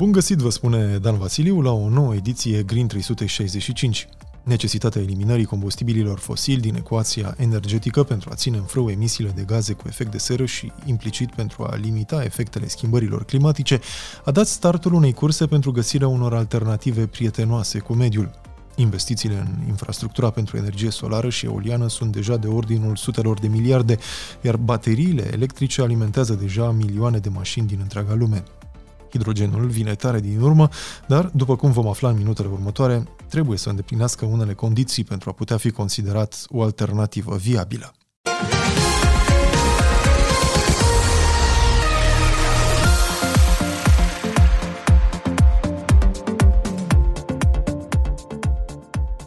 Bun găsit, vă spune Dan Vasiliu, la o nouă ediție Green 365. Necesitatea eliminării combustibililor fosili din ecuația energetică pentru a ține în frâu emisiile de gaze cu efect de seră și implicit pentru a limita efectele schimbărilor climatice a dat startul unei curse pentru găsirea unor alternative prietenoase cu mediul. Investițiile în infrastructura pentru energie solară și eoliană sunt deja de ordinul sutelor de miliarde, iar bateriile electrice alimentează deja milioane de mașini din întreaga lume. Hidrogenul vine tare din urmă, dar, după cum vom afla în minutele următoare, trebuie să îndeplinească unele condiții pentru a putea fi considerat o alternativă viabilă.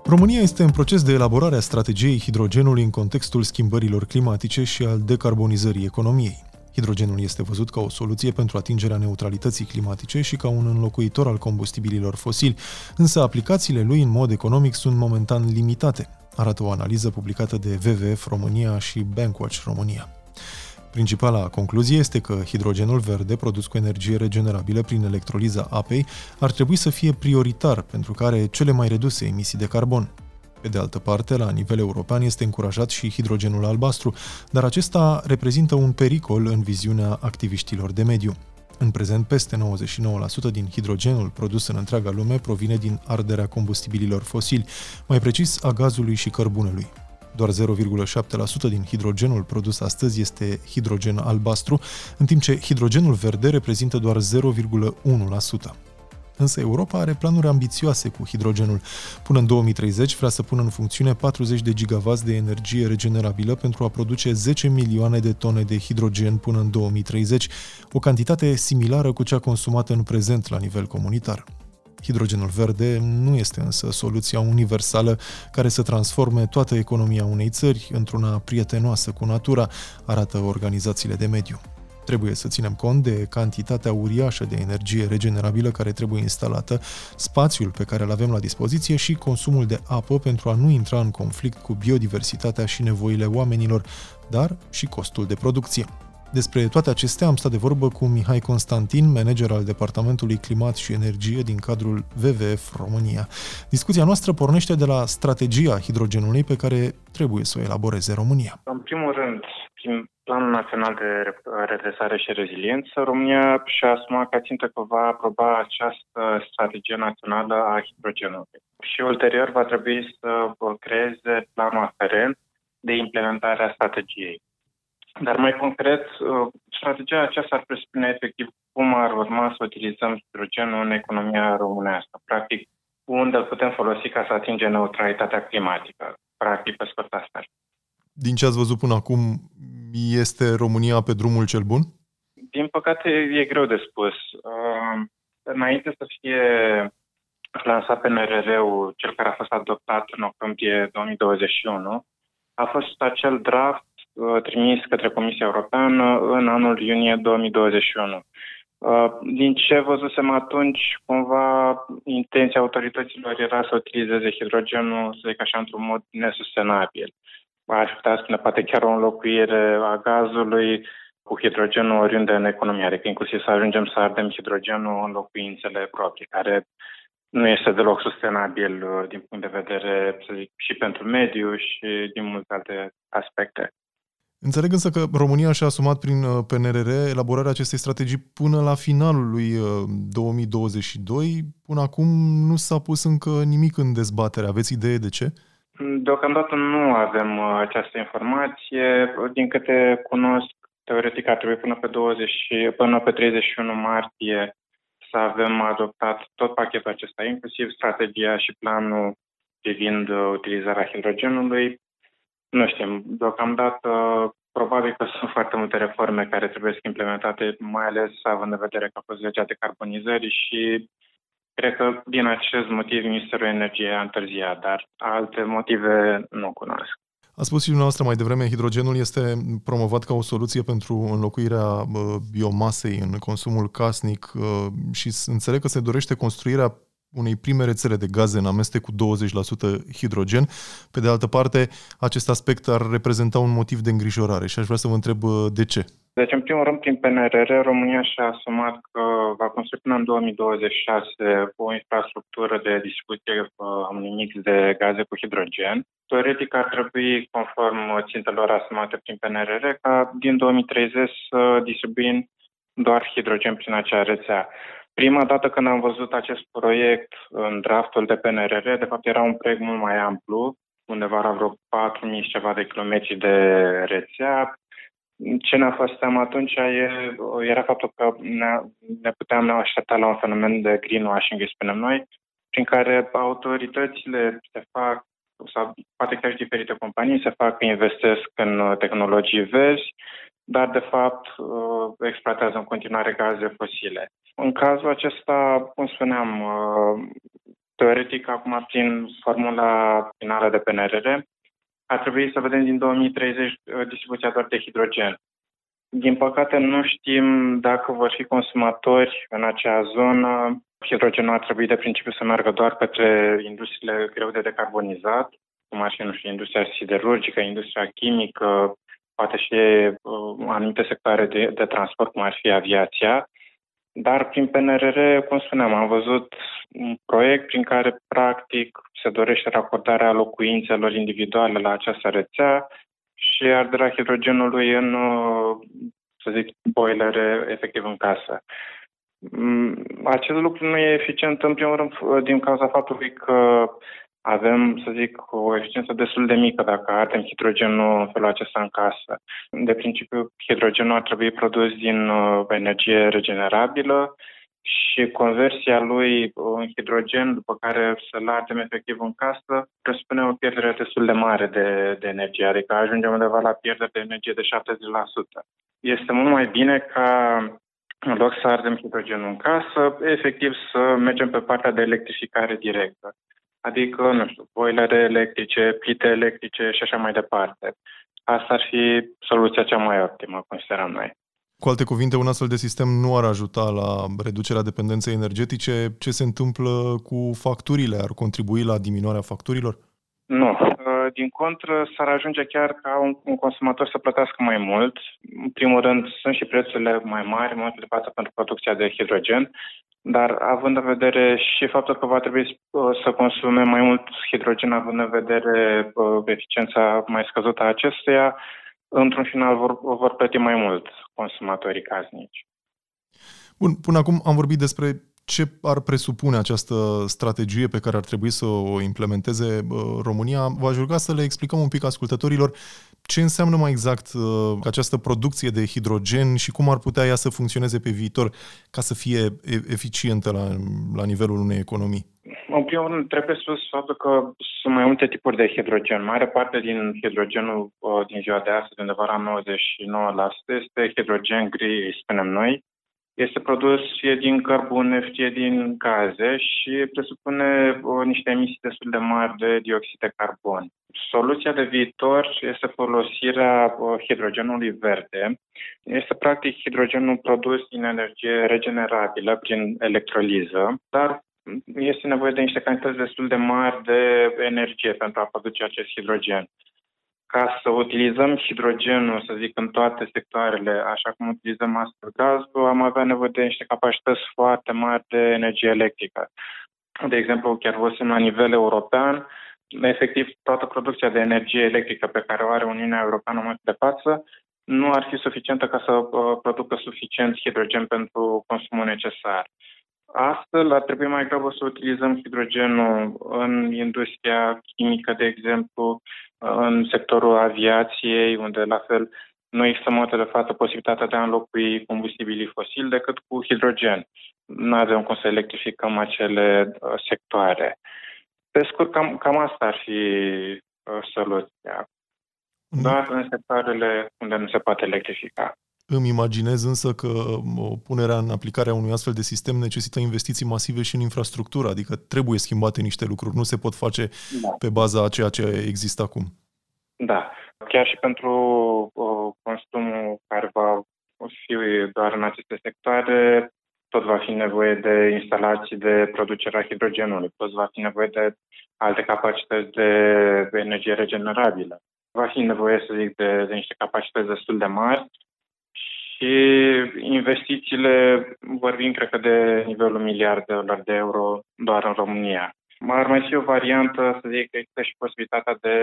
România este în proces de elaborare a strategiei hidrogenului în contextul schimbărilor climatice și al decarbonizării economiei. Hidrogenul este văzut ca o soluție pentru atingerea neutralității climatice și ca un înlocuitor al combustibililor fosili, însă aplicațiile lui în mod economic sunt momentan limitate, arată o analiză publicată de WWF România și Bankwatch România. Principala concluzie este că hidrogenul verde produs cu energie regenerabilă prin electroliza apei ar trebui să fie prioritar pentru că are cele mai reduse emisii de carbon. Pe de altă parte, la nivel european este încurajat și hidrogenul albastru, dar acesta reprezintă un pericol în viziunea activiștilor de mediu. În prezent, peste 99% din hidrogenul produs în întreaga lume provine din arderea combustibililor fosili, mai precis a gazului și cărbunelui. Doar 0,7% din hidrogenul produs astăzi este hidrogen albastru, în timp ce hidrogenul verde reprezintă doar 0,1%. Însă Europa are planuri ambițioase cu hidrogenul. Până în 2030 vrea să pună în funcțiune 40 de gigavați de energie regenerabilă pentru a produce 10 milioane de tone de hidrogen până în 2030, o cantitate similară cu cea consumată în prezent la nivel comunitar. Hidrogenul verde nu este însă soluția universală care să transforme toată economia unei țări într-una prietenoasă cu natura, arată organizațiile de mediu. Trebuie să ținem cont de cantitatea uriașă de energie regenerabilă care trebuie instalată, spațiul pe care îl avem la dispoziție și consumul de apă pentru a nu intra în conflict cu biodiversitatea și nevoile oamenilor, dar și costul de producție. Despre toate acestea am stat de vorbă cu Mihai Constantin, manager al Departamentului Climat și Energie din cadrul WWF România. Discuția noastră pornește de la strategia hidrogenului pe care trebuie să o elaboreze România. În primul rând, prin Planul Național de Redresare și Reziliență, România și-a asumat ca țintă că va aproba această strategie națională a hidrogenului. Și ulterior va trebui să creeze planul aferent de implementare a strategiei. Dar mai concret, strategia aceasta ar presupune efectiv cum ar urma să utilizăm hidrogenul în economia românească. Practic, unde îl putem folosi ca să atingem neutralitatea climatică. Practic, pe scurt asta. Din ce ați văzut până acum, este România pe drumul cel bun? Din păcate, e greu de spus. Uh, înainte să fie lansat PNRR-ul, cel care a fost adoptat în octombrie 2021, a fost acel draft uh, trimis către Comisia Europeană în anul iunie 2021. Uh, din ce văzusem atunci, cumva intenția autorităților era să utilizeze hidrogenul, să zic așa, într-un mod nesustenabil aș putea spune poate chiar o înlocuire a gazului cu hidrogenul oriunde în economie, adică inclusiv să ajungem să ardem hidrogenul în locuințele proprii, care nu este deloc sustenabil uh, din punct de vedere, să zic, și pentru mediu și din multe alte aspecte. Înțeleg însă că România și-a asumat prin uh, PNRR elaborarea acestei strategii până la finalul lui 2022. Uh, până acum nu s-a pus încă nimic în dezbatere. Aveți idee de ce? Deocamdată nu avem uh, această informație. Din câte cunosc, teoretic ar trebui până pe, 20, până pe 31 martie să avem adoptat tot pachetul acesta, inclusiv strategia și planul privind uh, utilizarea hidrogenului. Nu știm, deocamdată probabil că sunt foarte multe reforme care trebuie să implementate, mai ales având în vedere că a fost legea de carbonizări și Cred că din acest motiv Ministerul Energiei a întârziat, dar alte motive nu cunosc. A spus și dumneavoastră mai devreme, hidrogenul este promovat ca o soluție pentru înlocuirea biomasei în consumul casnic și înțeleg că se dorește construirea unei prime rețele de gaze în amestec cu 20% hidrogen. Pe de altă parte, acest aspect ar reprezenta un motiv de îngrijorare și aș vrea să vă întreb uh, de ce. Deci, în primul rând, prin PNRR, România și-a asumat că va construi până în 2026 o infrastructură de distribuție uh, a unui mix de gaze cu hidrogen. Teoretic ar trebui, conform țintelor asumate prin PNRR, ca din 2030 să distribuim doar hidrogen prin acea rețea. Prima dată când am văzut acest proiect în draftul de PNRR, de fapt era un proiect mult mai amplu, undeva la vreo 4.000 ceva de kilometri de rețea. Ce ne-a fost teamă atunci era faptul că ne, ne puteam aștepta la un fenomen de greenwashing, îi spunem noi, prin care autoritățile se fac, sau poate chiar și diferite companii se fac că investesc în tehnologii verzi, dar de fapt exploatează în continuare gaze fosile. În cazul acesta, cum spuneam, uh, teoretic, acum prin formula finală de PNRR, ar trebui să vedem din 2030 uh, distribuția doar de hidrogen. Din păcate, nu știm dacă vor fi consumatori în acea zonă. Hidrogenul ar trebui de principiu să meargă doar către industriile greu de decarbonizat, cum ar fi, nu știu, industria siderurgică, industria chimică, poate și uh, anumite sectoare de, de transport, cum ar fi aviația. Dar prin PNRR, cum spuneam, am văzut un proiect prin care practic se dorește racordarea locuințelor individuale la această rețea și arderea hidrogenului în, să zic, boilere efectiv în casă. Mm, acest lucru nu e eficient în primul rând din cauza faptului că avem, să zic, o eficiență destul de mică dacă ardem hidrogenul în felul acesta în casă. De principiu, hidrogenul ar trebui produs din uh, energie regenerabilă și conversia lui în hidrogen, după care să-l ardem efectiv în casă, presupune o pierdere destul de mare de, de energie, adică ajungem undeva la pierdere de energie de 70%. Este mult mai bine ca în loc să ardem hidrogenul în casă, efectiv să mergem pe partea de electrificare directă adică, nu știu, boilere electrice, plite electrice și așa mai departe. Asta ar fi soluția cea mai optimă, considerăm noi. Cu alte cuvinte, un astfel de sistem nu ar ajuta la reducerea dependenței energetice. Ce se întâmplă cu facturile? Ar contribui la diminuarea facturilor? Nu. Din contră, s-ar ajunge chiar ca un, un consumator să plătească mai mult. În primul rând, sunt și prețurile mai mari în momentul de față pentru producția de hidrogen dar având în vedere și faptul că va trebui să consume mai mult hidrogen, având în vedere eficiența mai scăzută a acestuia, într-un final vor, vor plăti mai mult consumatorii casnici. Bun, până acum am vorbit despre ce ar presupune această strategie pe care ar trebui să o implementeze România. V-aș ruga să le explicăm un pic ascultătorilor ce înseamnă mai exact uh, această producție de hidrogen și cum ar putea ea să funcționeze pe viitor ca să fie eficientă la, la nivelul unei economii? În primul rând, trebuie spus faptul că sunt mai multe tipuri de hidrogen. Mare parte din hidrogenul uh, din ziua de astăzi, undeva la 99%, este hidrogen gri, spunem noi, este produs fie din cărbune, fie din gaze și presupune o, niște emisii destul de mari de dioxid de carbon. Soluția de viitor este folosirea hidrogenului verde. Este practic hidrogenul produs din energie regenerabilă prin electroliză, dar este nevoie de niște cantități destul de mari de energie pentru a produce acest hidrogen ca să utilizăm hidrogenul, să zic, în toate sectoarele, așa cum utilizăm astăzi gazul, am avea nevoie de niște capacități foarte mari de energie electrică. De exemplu, chiar văzusem la nivel european, efectiv, toată producția de energie electrică pe care o are Uniunea Europeană în momentul de față nu ar fi suficientă ca să uh, producă suficient hidrogen pentru consumul necesar. Astfel, ar trebui mai grabă să utilizăm hidrogenul în industria chimică, de exemplu, în sectorul aviației, unde la fel nu există în de față posibilitatea de a înlocui combustibilii fosili decât cu hidrogen. Nu avem cum să electrificăm acele uh, sectoare. Pe scurt, cam, cam asta ar fi uh, soluția. Mm. Doar în sectoarele unde nu se poate electrifica. Îmi imaginez însă că punerea în aplicare a unui astfel de sistem necesită investiții masive și în infrastructură, adică trebuie schimbate niște lucruri, nu se pot face da. pe baza a ceea ce există acum. Da, chiar și pentru uh, consumul care va fi doar în aceste sectoare, tot va fi nevoie de instalații de producere a hidrogenului, tot va fi nevoie de alte capacități de energie regenerabilă. Va fi nevoie, să zic, de, de niște capacități destul de mari și investițiile vorbim, cred că, de nivelul miliardelor de euro doar în România. Ar mai fi o variantă, să zic, că există și posibilitatea de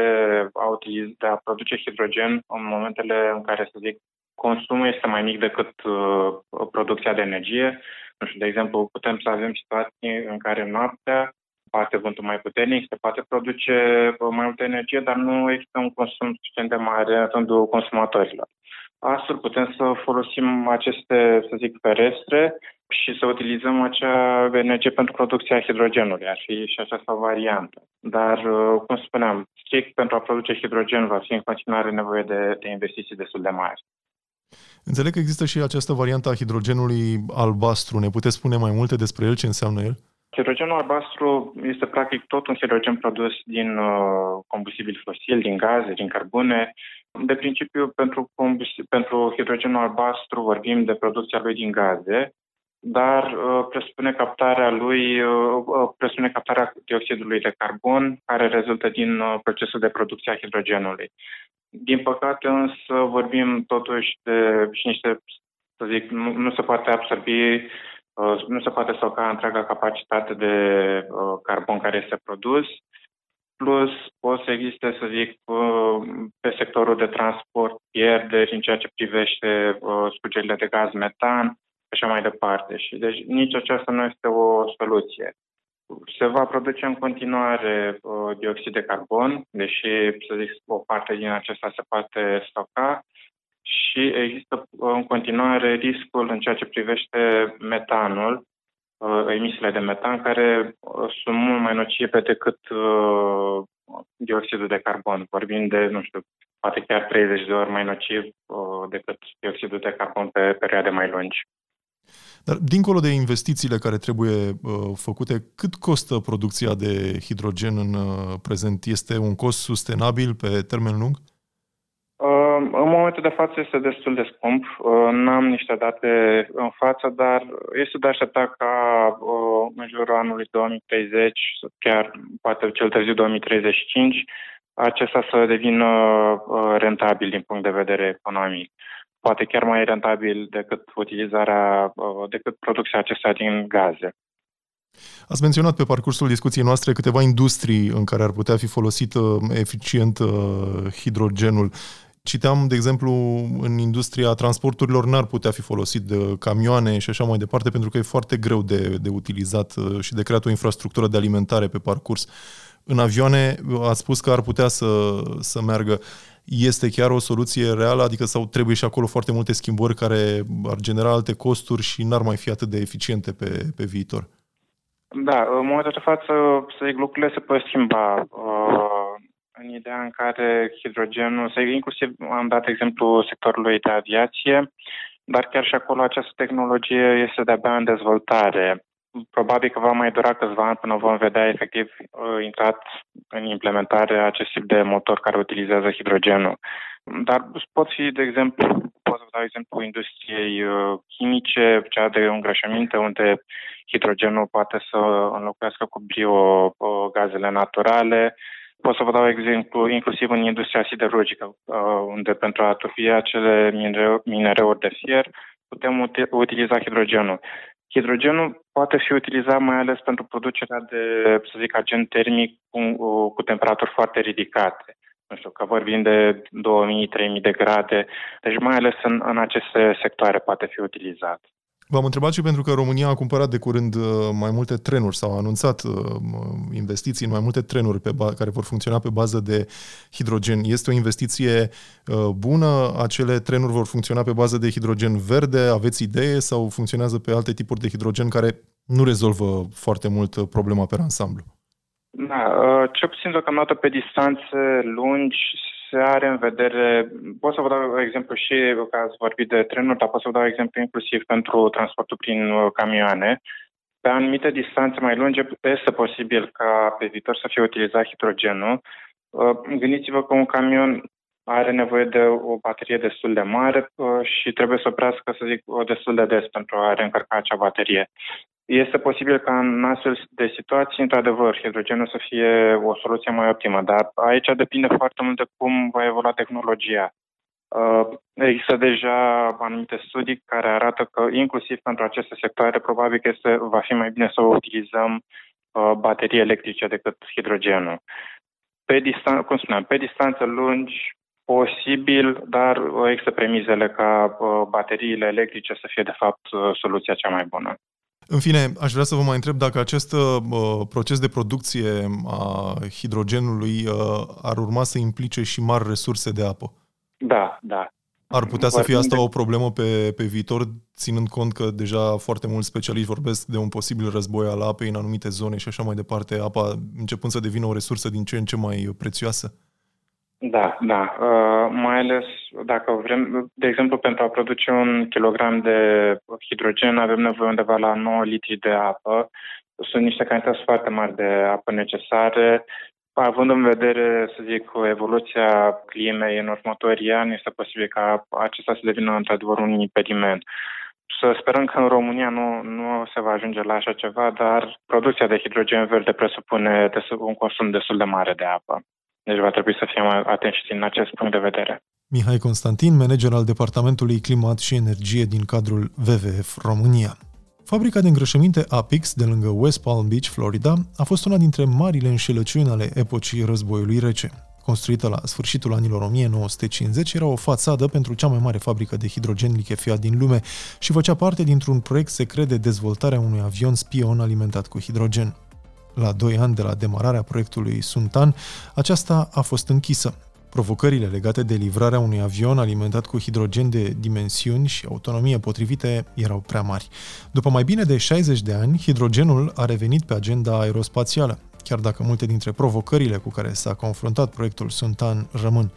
a, utiliza, de a produce hidrogen în momentele în care, să zic, consumul este mai mic decât uh, producția de energie. Nu știu, de exemplu, putem să avem situații în care noaptea poate vântul mai puternic, se poate produce uh, mai multă energie, dar nu există un consum suficient de mare în rândul consumatorilor. Astfel putem să folosim aceste, să zic, ferestre și să utilizăm acea energie pentru producția hidrogenului. Ar fi și această variantă. Dar, uh, cum spuneam, strict pentru a produce hidrogen va fi în continuare nevoie de, de investiții destul de mari. Înțeleg că există și această variantă a hidrogenului albastru. Ne puteți spune mai multe despre el? Ce înseamnă el? Hidrogenul albastru este practic tot un hidrogen produs din uh, combustibil fosil, din gaze, din carbone. De principiu, pentru, pentru hidrogenul albastru vorbim de producția lui din gaze, dar uh, presupune captarea lui, uh, uh, presupune captarea dioxidului de carbon care rezultă din uh, procesul de producție a hidrogenului. Din păcate însă vorbim totuși de și niște, să zic, nu, nu se poate absorbi, uh, nu se poate stoca întreaga capacitate de uh, carbon care este produs, plus pot să existe, să zic, uh, pe sectorul de transport pierderi în ceea ce privește uh, scurgerile de gaz metan, așa mai departe. Și deci nici aceasta nu este o soluție. Se va produce în continuare uh, dioxid de carbon, deși, să zic, o parte din acesta se poate stoca și există uh, în continuare riscul în ceea ce privește metanul, uh, emisiile de metan, care uh, sunt mult mai nocive decât uh, dioxidul de carbon. Vorbim de, nu știu, poate chiar 30 de ori mai nociv uh, decât dioxidul de carbon pe perioade mai lungi. Dar dincolo de investițiile care trebuie uh, făcute, cât costă producția de hidrogen în uh, prezent? Este un cost sustenabil pe termen lung? Uh, în momentul de față este destul de scump. Uh, n-am niște date în față, dar este de aștepta ca uh, în jurul anului 2030, chiar poate cel târziu 2035, acesta să devină uh, rentabil din punct de vedere economic poate chiar mai rentabil decât utilizarea, uh, decât producția acestea din gaze. Ați menționat pe parcursul discuției noastre câteva industrii în care ar putea fi folosit uh, eficient uh, hidrogenul. Citeam, de exemplu, în industria transporturilor n-ar putea fi folosit de camioane și așa mai departe, pentru că e foarte greu de, de utilizat și de creat o infrastructură de alimentare pe parcurs. În avioane ați spus că ar putea să, să meargă este chiar o soluție reală, adică sau trebuie și acolo foarte multe schimbări care ar genera alte costuri și n-ar mai fi atât de eficiente pe, pe viitor? Da, în momentul de față, să zic, lucrurile se pot schimba. Uh, în ideea în care hidrogenul, să inclusiv am dat exemplu sectorului de aviație, dar chiar și acolo această tehnologie este de-abia în dezvoltare probabil că va mai dura câțiva ani până vom vedea efectiv uh, intrat în implementare acest tip de motor care utilizează hidrogenul. Dar pot fi, de exemplu, pot să vă dau exemplu industriei uh, chimice, cea de îngrășăminte, unde hidrogenul poate să înlocuiască cu biogazele uh, naturale. Pot să vă dau exemplu inclusiv în industria siderurgică, unde pentru a turbi acele minereuri de fier putem utiliza hidrogenul. Hidrogenul poate fi utilizat mai ales pentru producerea de, să zic, agent termic cu, cu temperaturi foarte ridicate. Nu știu, că vorbim de 2000-3000 de grade, deci mai ales în, în aceste sectoare poate fi utilizat. V-am întrebat și pentru că România a cumpărat de curând uh, mai multe trenuri sau a anunțat uh, investiții în mai multe trenuri pe care vor funcționa pe bază de hidrogen. Este o investiție uh, bună? Acele trenuri vor funcționa pe bază de hidrogen verde? Aveți idee sau funcționează pe alte tipuri de hidrogen care nu rezolvă foarte mult problema pe ansamblu? Da, ce puțin deocamdată pe distanțe lungi se are în vedere, pot să vă dau exemplu și că ați vorbit de trenuri, dar pot să vă dau exemplu inclusiv pentru transportul prin uh, camioane. Pe anumite distanțe mai lungi este posibil ca pe viitor să fie utilizat hidrogenul. Uh, gândiți-vă că un camion are nevoie de o baterie destul de mare și trebuie să oprească, să zic, destul de des pentru a reîncărca acea baterie. Este posibil ca în astfel de situații, într-adevăr, hidrogenul să fie o soluție mai optimă, dar aici depinde foarte mult de cum va evolua tehnologia. Uh, există deja anumite studii care arată că inclusiv pentru aceste sectoare probabil că este, va fi mai bine să utilizăm uh, baterii electrice decât hidrogenul. Pe distan- cum spuneam, pe distanțe lungi, posibil, dar există premizele ca uh, bateriile electrice să fie de fapt soluția cea mai bună. În fine, aș vrea să vă mai întreb dacă acest uh, proces de producție a hidrogenului uh, ar urma să implice și mari resurse de apă. Da, da. Ar putea să fie asta o problemă pe, pe viitor, ținând cont că deja foarte mulți specialiști vorbesc de un posibil război al apei în anumite zone și așa mai departe, apa începând să devină o resursă din ce în ce mai prețioasă? Da, da. Uh, mai ales dacă vrem, de exemplu, pentru a produce un kilogram de hidrogen avem nevoie undeva la 9 litri de apă. Sunt niște cantități foarte mari de apă necesare. Având în vedere, să zic, evoluția climei în următorii ani, este posibil ca acesta să devină într-adevăr un impediment. Să sperăm că în România nu, nu se va ajunge la așa ceva, dar producția de hidrogen verde presupune un consum destul de mare de apă. Deci va trebui să fim atenți din acest punct de vedere. Mihai Constantin, manager al Departamentului Climat și Energie din cadrul WWF România. Fabrica de îngrășăminte Apix de lângă West Palm Beach, Florida, a fost una dintre marile înșelăciuni ale epocii războiului rece. Construită la sfârșitul anilor 1950, era o fațadă pentru cea mai mare fabrică de hidrogen lichefiat din lume și făcea parte dintr-un proiect secret de dezvoltare a unui avion spion alimentat cu hidrogen. La doi ani de la demararea proiectului Suntan, aceasta a fost închisă. Provocările legate de livrarea unui avion alimentat cu hidrogen de dimensiuni și autonomie potrivite erau prea mari. După mai bine de 60 de ani, hidrogenul a revenit pe agenda aerospațială chiar dacă multe dintre provocările cu care s-a confruntat proiectul Suntan rămân.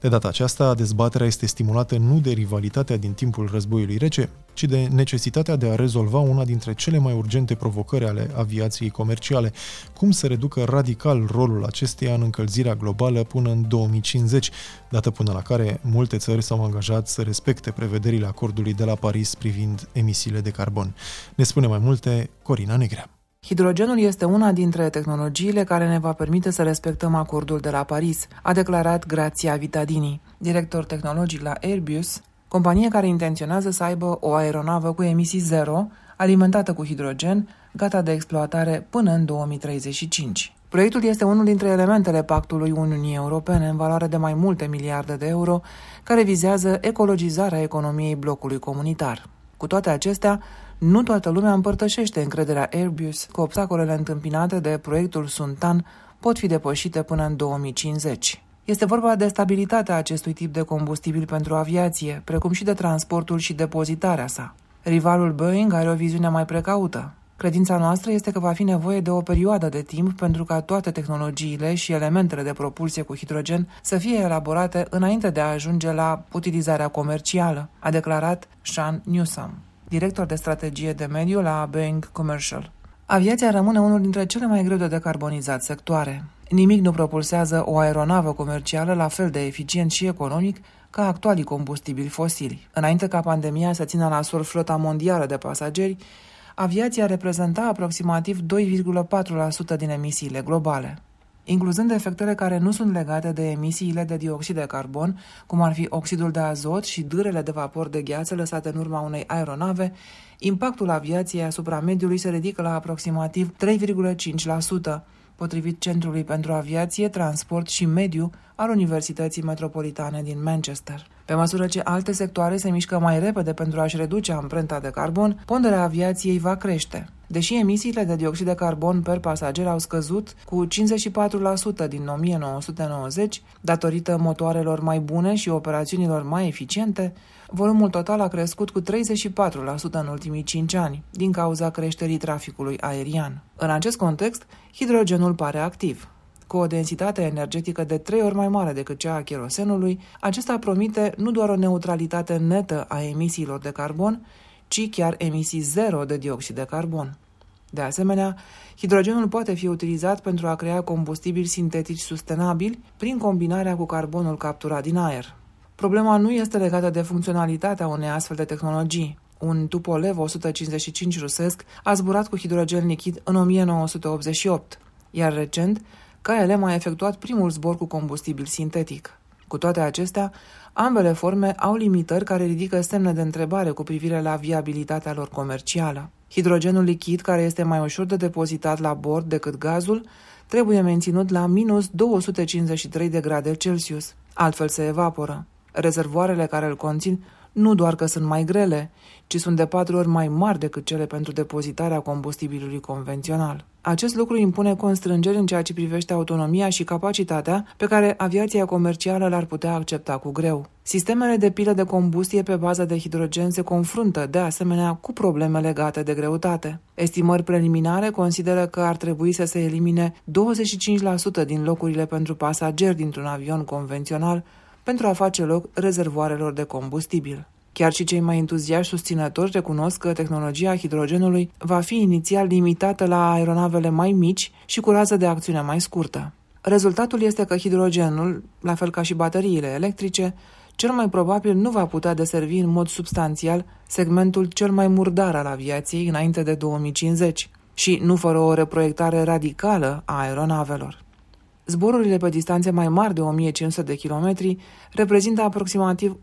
De data aceasta, dezbaterea este stimulată nu de rivalitatea din timpul războiului rece, ci de necesitatea de a rezolva una dintre cele mai urgente provocări ale aviației comerciale, cum să reducă radical rolul acesteia în încălzirea globală până în 2050, dată până la care multe țări s-au angajat să respecte prevederile acordului de la Paris privind emisiile de carbon. Ne spune mai multe Corina Negrea. Hidrogenul este una dintre tehnologiile care ne va permite să respectăm acordul de la Paris, a declarat Grazia Vitadini, director tehnologic la Airbus, companie care intenționează să aibă o aeronavă cu emisii zero, alimentată cu hidrogen, gata de exploatare până în 2035. Proiectul este unul dintre elementele Pactului Uniunii Europene în valoare de mai multe miliarde de euro, care vizează ecologizarea economiei blocului comunitar. Cu toate acestea, nu toată lumea împărtășește încrederea Airbus că obstacolele întâmpinate de proiectul Suntan pot fi depășite până în 2050. Este vorba de stabilitatea acestui tip de combustibil pentru aviație, precum și de transportul și depozitarea sa. Rivalul Boeing are o viziune mai precaută. Credința noastră este că va fi nevoie de o perioadă de timp pentru ca toate tehnologiile și elementele de propulsie cu hidrogen să fie elaborate înainte de a ajunge la utilizarea comercială, a declarat Sean Newsom director de strategie de mediu la Boeing Commercial. Aviația rămâne unul dintre cele mai greu de decarbonizat sectoare. Nimic nu propulsează o aeronavă comercială la fel de eficient și economic ca actualii combustibili fosili. Înainte ca pandemia să țină la sur flota mondială de pasageri, aviația reprezenta aproximativ 2,4% din emisiile globale incluzând efectele care nu sunt legate de emisiile de dioxid de carbon, cum ar fi oxidul de azot și dârele de vapor de gheață lăsate în urma unei aeronave, impactul aviației asupra mediului se ridică la aproximativ 3,5%, potrivit Centrului pentru Aviație, Transport și Mediu al Universității Metropolitane din Manchester. Pe măsură ce alte sectoare se mișcă mai repede pentru a-și reduce amprenta de carbon, ponderea aviației va crește. Deși emisiile de dioxid de carbon per pasager au scăzut cu 54% din 1990, datorită motoarelor mai bune și operațiunilor mai eficiente, volumul total a crescut cu 34% în ultimii 5 ani, din cauza creșterii traficului aerian. În acest context, hidrogenul pare activ. Cu o densitate energetică de trei ori mai mare decât cea a cherosenului, acesta promite nu doar o neutralitate netă a emisiilor de carbon, ci chiar emisii zero de dioxid de carbon. De asemenea, hidrogenul poate fi utilizat pentru a crea combustibili sintetici sustenabili prin combinarea cu carbonul capturat din aer. Problema nu este legată de funcționalitatea unei astfel de tehnologii. Un Tupolev 155 rusesc a zburat cu hidrogen lichid în 1988, iar recent KLM a efectuat primul zbor cu combustibil sintetic. Cu toate acestea, ambele forme au limitări care ridică semne de întrebare cu privire la viabilitatea lor comercială. Hidrogenul lichid, care este mai ușor de depozitat la bord decât gazul, trebuie menținut la minus 253 de grade Celsius, altfel se evaporă. Rezervoarele care îl conțin nu doar că sunt mai grele, ci sunt de patru ori mai mari decât cele pentru depozitarea combustibilului convențional. Acest lucru impune constrângeri în ceea ce privește autonomia și capacitatea pe care aviația comercială l-ar putea accepta cu greu. Sistemele de pilă de combustie pe bază de hidrogen se confruntă, de asemenea, cu probleme legate de greutate. Estimări preliminare consideră că ar trebui să se elimine 25% din locurile pentru pasageri dintr-un avion convențional pentru a face loc rezervoarelor de combustibil. Chiar și cei mai entuziași susținători recunosc că tehnologia hidrogenului va fi inițial limitată la aeronavele mai mici și cu rază de acțiune mai scurtă. Rezultatul este că hidrogenul, la fel ca și bateriile electrice, cel mai probabil nu va putea deservi în mod substanțial segmentul cel mai murdar al aviației înainte de 2050 și nu fără o reproiectare radicală a aeronavelor. Zborurile pe distanțe mai mari de 1500 de kilometri reprezintă aproximativ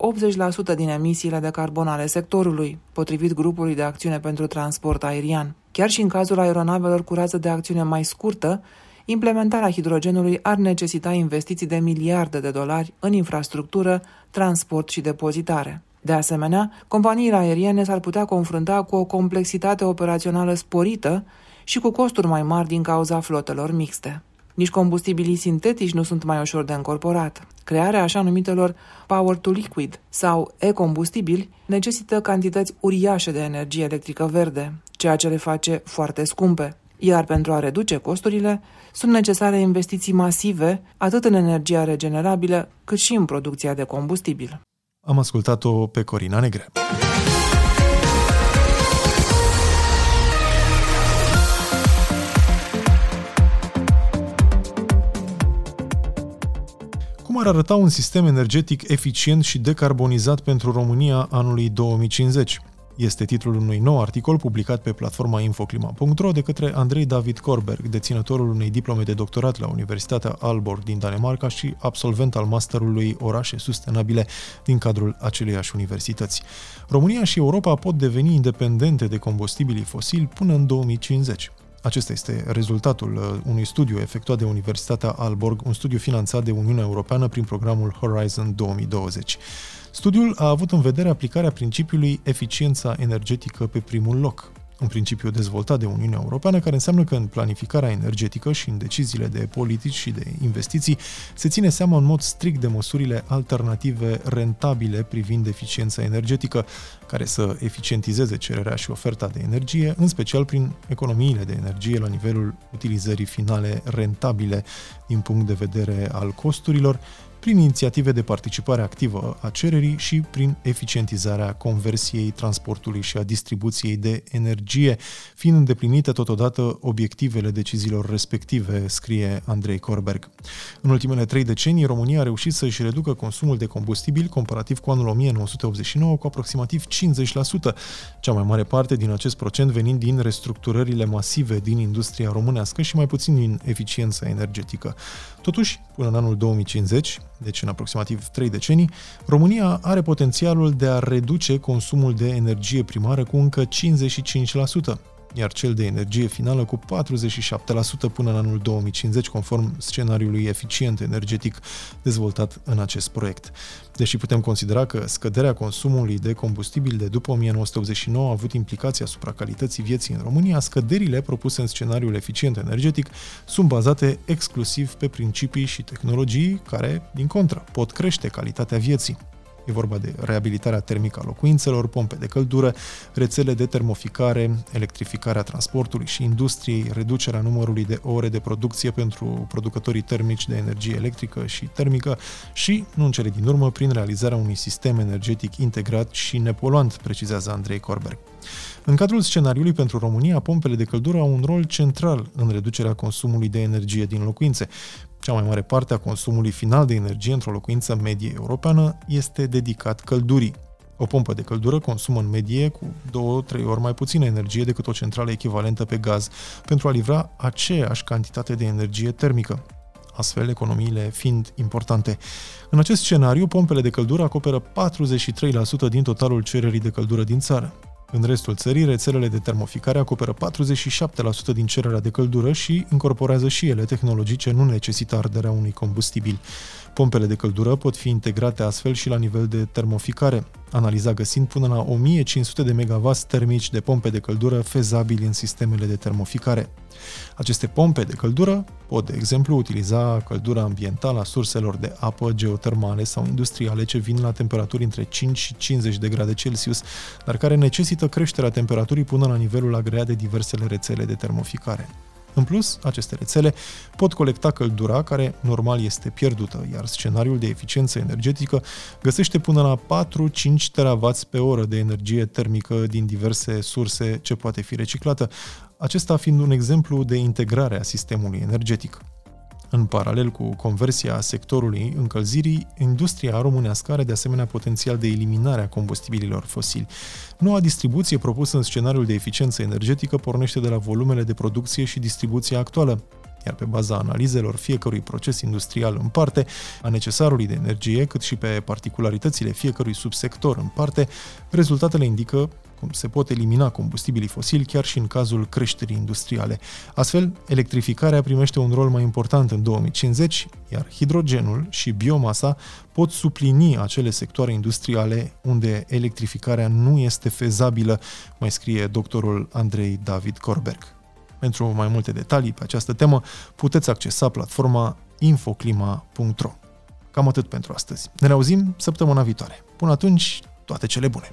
80% din emisiile de carbon ale sectorului, potrivit grupului de acțiune pentru transport aerian. Chiar și în cazul aeronavelor cu rază de acțiune mai scurtă, implementarea hidrogenului ar necesita investiții de miliarde de dolari în infrastructură, transport și depozitare. De asemenea, companiile aeriene s-ar putea confrunta cu o complexitate operațională sporită și cu costuri mai mari din cauza flotelor mixte. Nici combustibilii sintetici nu sunt mai ușor de încorporat. Crearea așa numitelor power to liquid sau e-combustibili necesită cantități uriașe de energie electrică verde, ceea ce le face foarte scumpe. Iar pentru a reduce costurile, sunt necesare investiții masive atât în energia regenerabilă cât și în producția de combustibil. Am ascultat-o pe Corina Negre. Ar arăta un sistem energetic eficient și decarbonizat pentru România anului 2050? Este titlul unui nou articol publicat pe platforma infoclima.ro de către Andrei David Korberg, deținătorul unei diplome de doctorat la Universitatea Aalborg din Danemarca și absolvent al masterului Orașe Sustenabile din cadrul aceleiași universități. România și Europa pot deveni independente de combustibilii fosili până în 2050. Acesta este rezultatul uh, unui studiu efectuat de Universitatea Aalborg, un studiu finanțat de Uniunea Europeană prin programul Horizon 2020. Studiul a avut în vedere aplicarea principiului eficiența energetică pe primul loc, un principiu dezvoltat de Uniunea Europeană care înseamnă că în planificarea energetică și în deciziile de politici și de investiții se ține seama în mod strict de măsurile alternative rentabile privind eficiența energetică, care să eficientizeze cererea și oferta de energie, în special prin economiile de energie la nivelul utilizării finale rentabile din punct de vedere al costurilor, prin inițiative de participare activă a cererii și prin eficientizarea conversiei, transportului și a distribuției de energie, fiind îndeplinite totodată obiectivele deciziilor respective, scrie Andrei Korberg. În ultimele trei decenii, România a reușit să își reducă consumul de combustibil comparativ cu anul 1989 cu aproximativ 50%, cea mai mare parte din acest procent venind din restructurările masive din industria românească și mai puțin din eficiența energetică. Totuși, până în anul 2050, deci în aproximativ 3 decenii, România are potențialul de a reduce consumul de energie primară cu încă 55%, iar cel de energie finală cu 47% până în anul 2050, conform scenariului eficient energetic dezvoltat în acest proiect. Deși putem considera că scăderea consumului de combustibil de după 1989 a avut implicații asupra calității vieții în România, scăderile propuse în scenariul eficient energetic sunt bazate exclusiv pe principii și tehnologii care, din contră, pot crește calitatea vieții. E vorba de reabilitarea termică a locuințelor, pompe de căldură, rețele de termoficare, electrificarea transportului și industriei, reducerea numărului de ore de producție pentru producătorii termici de energie electrică și termică și, nu în cele din urmă, prin realizarea unui sistem energetic integrat și nepoluant, precizează Andrei Corberg. În cadrul scenariului pentru România, pompele de căldură au un rol central în reducerea consumului de energie din locuințe. Cea mai mare parte a consumului final de energie într-o locuință medie europeană este dedicat căldurii. O pompă de căldură consumă în medie cu 2-3 ori mai puțină energie decât o centrală echivalentă pe gaz pentru a livra aceeași cantitate de energie termică astfel economiile fiind importante. În acest scenariu, pompele de căldură acoperă 43% din totalul cererii de căldură din țară. În restul țării, rețelele de termoficare acoperă 47% din cererea de căldură și incorporează și ele tehnologii ce nu necesită arderea unui combustibil. Pompele de căldură pot fi integrate astfel și la nivel de termoficare, analiza găsind până la 1500 de MW termici de pompe de căldură fezabili în sistemele de termoficare. Aceste pompe de căldură pot, de exemplu, utiliza căldura ambientală a surselor de apă geotermale sau industriale ce vin la temperaturi între 5 și 50 de grade Celsius, dar care necesită creșterea temperaturii până la nivelul agreat de diversele rețele de termoficare. În plus, aceste rețele pot colecta căldura care normal este pierdută, iar scenariul de eficiență energetică găsește până la 4-5 terawatt pe oră de energie termică din diverse surse ce poate fi reciclată, acesta fiind un exemplu de integrare a sistemului energetic. În paralel cu conversia sectorului încălzirii, industria românească are de asemenea potențial de eliminare a combustibililor fosili. Noua distribuție propusă în scenariul de eficiență energetică pornește de la volumele de producție și distribuție actuală, iar pe baza analizelor fiecărui proces industrial în parte, a necesarului de energie, cât și pe particularitățile fiecărui subsector în parte, rezultatele indică cum se pot elimina combustibilii fosili chiar și în cazul creșterii industriale. Astfel, electrificarea primește un rol mai important în 2050, iar hidrogenul și biomasa pot suplini acele sectoare industriale unde electrificarea nu este fezabilă, mai scrie doctorul Andrei David Corberg. Pentru mai multe detalii pe această temă, puteți accesa platforma infoclima.ro. Cam atât pentru astăzi. Ne auzim săptămâna viitoare. Până atunci, toate cele bune!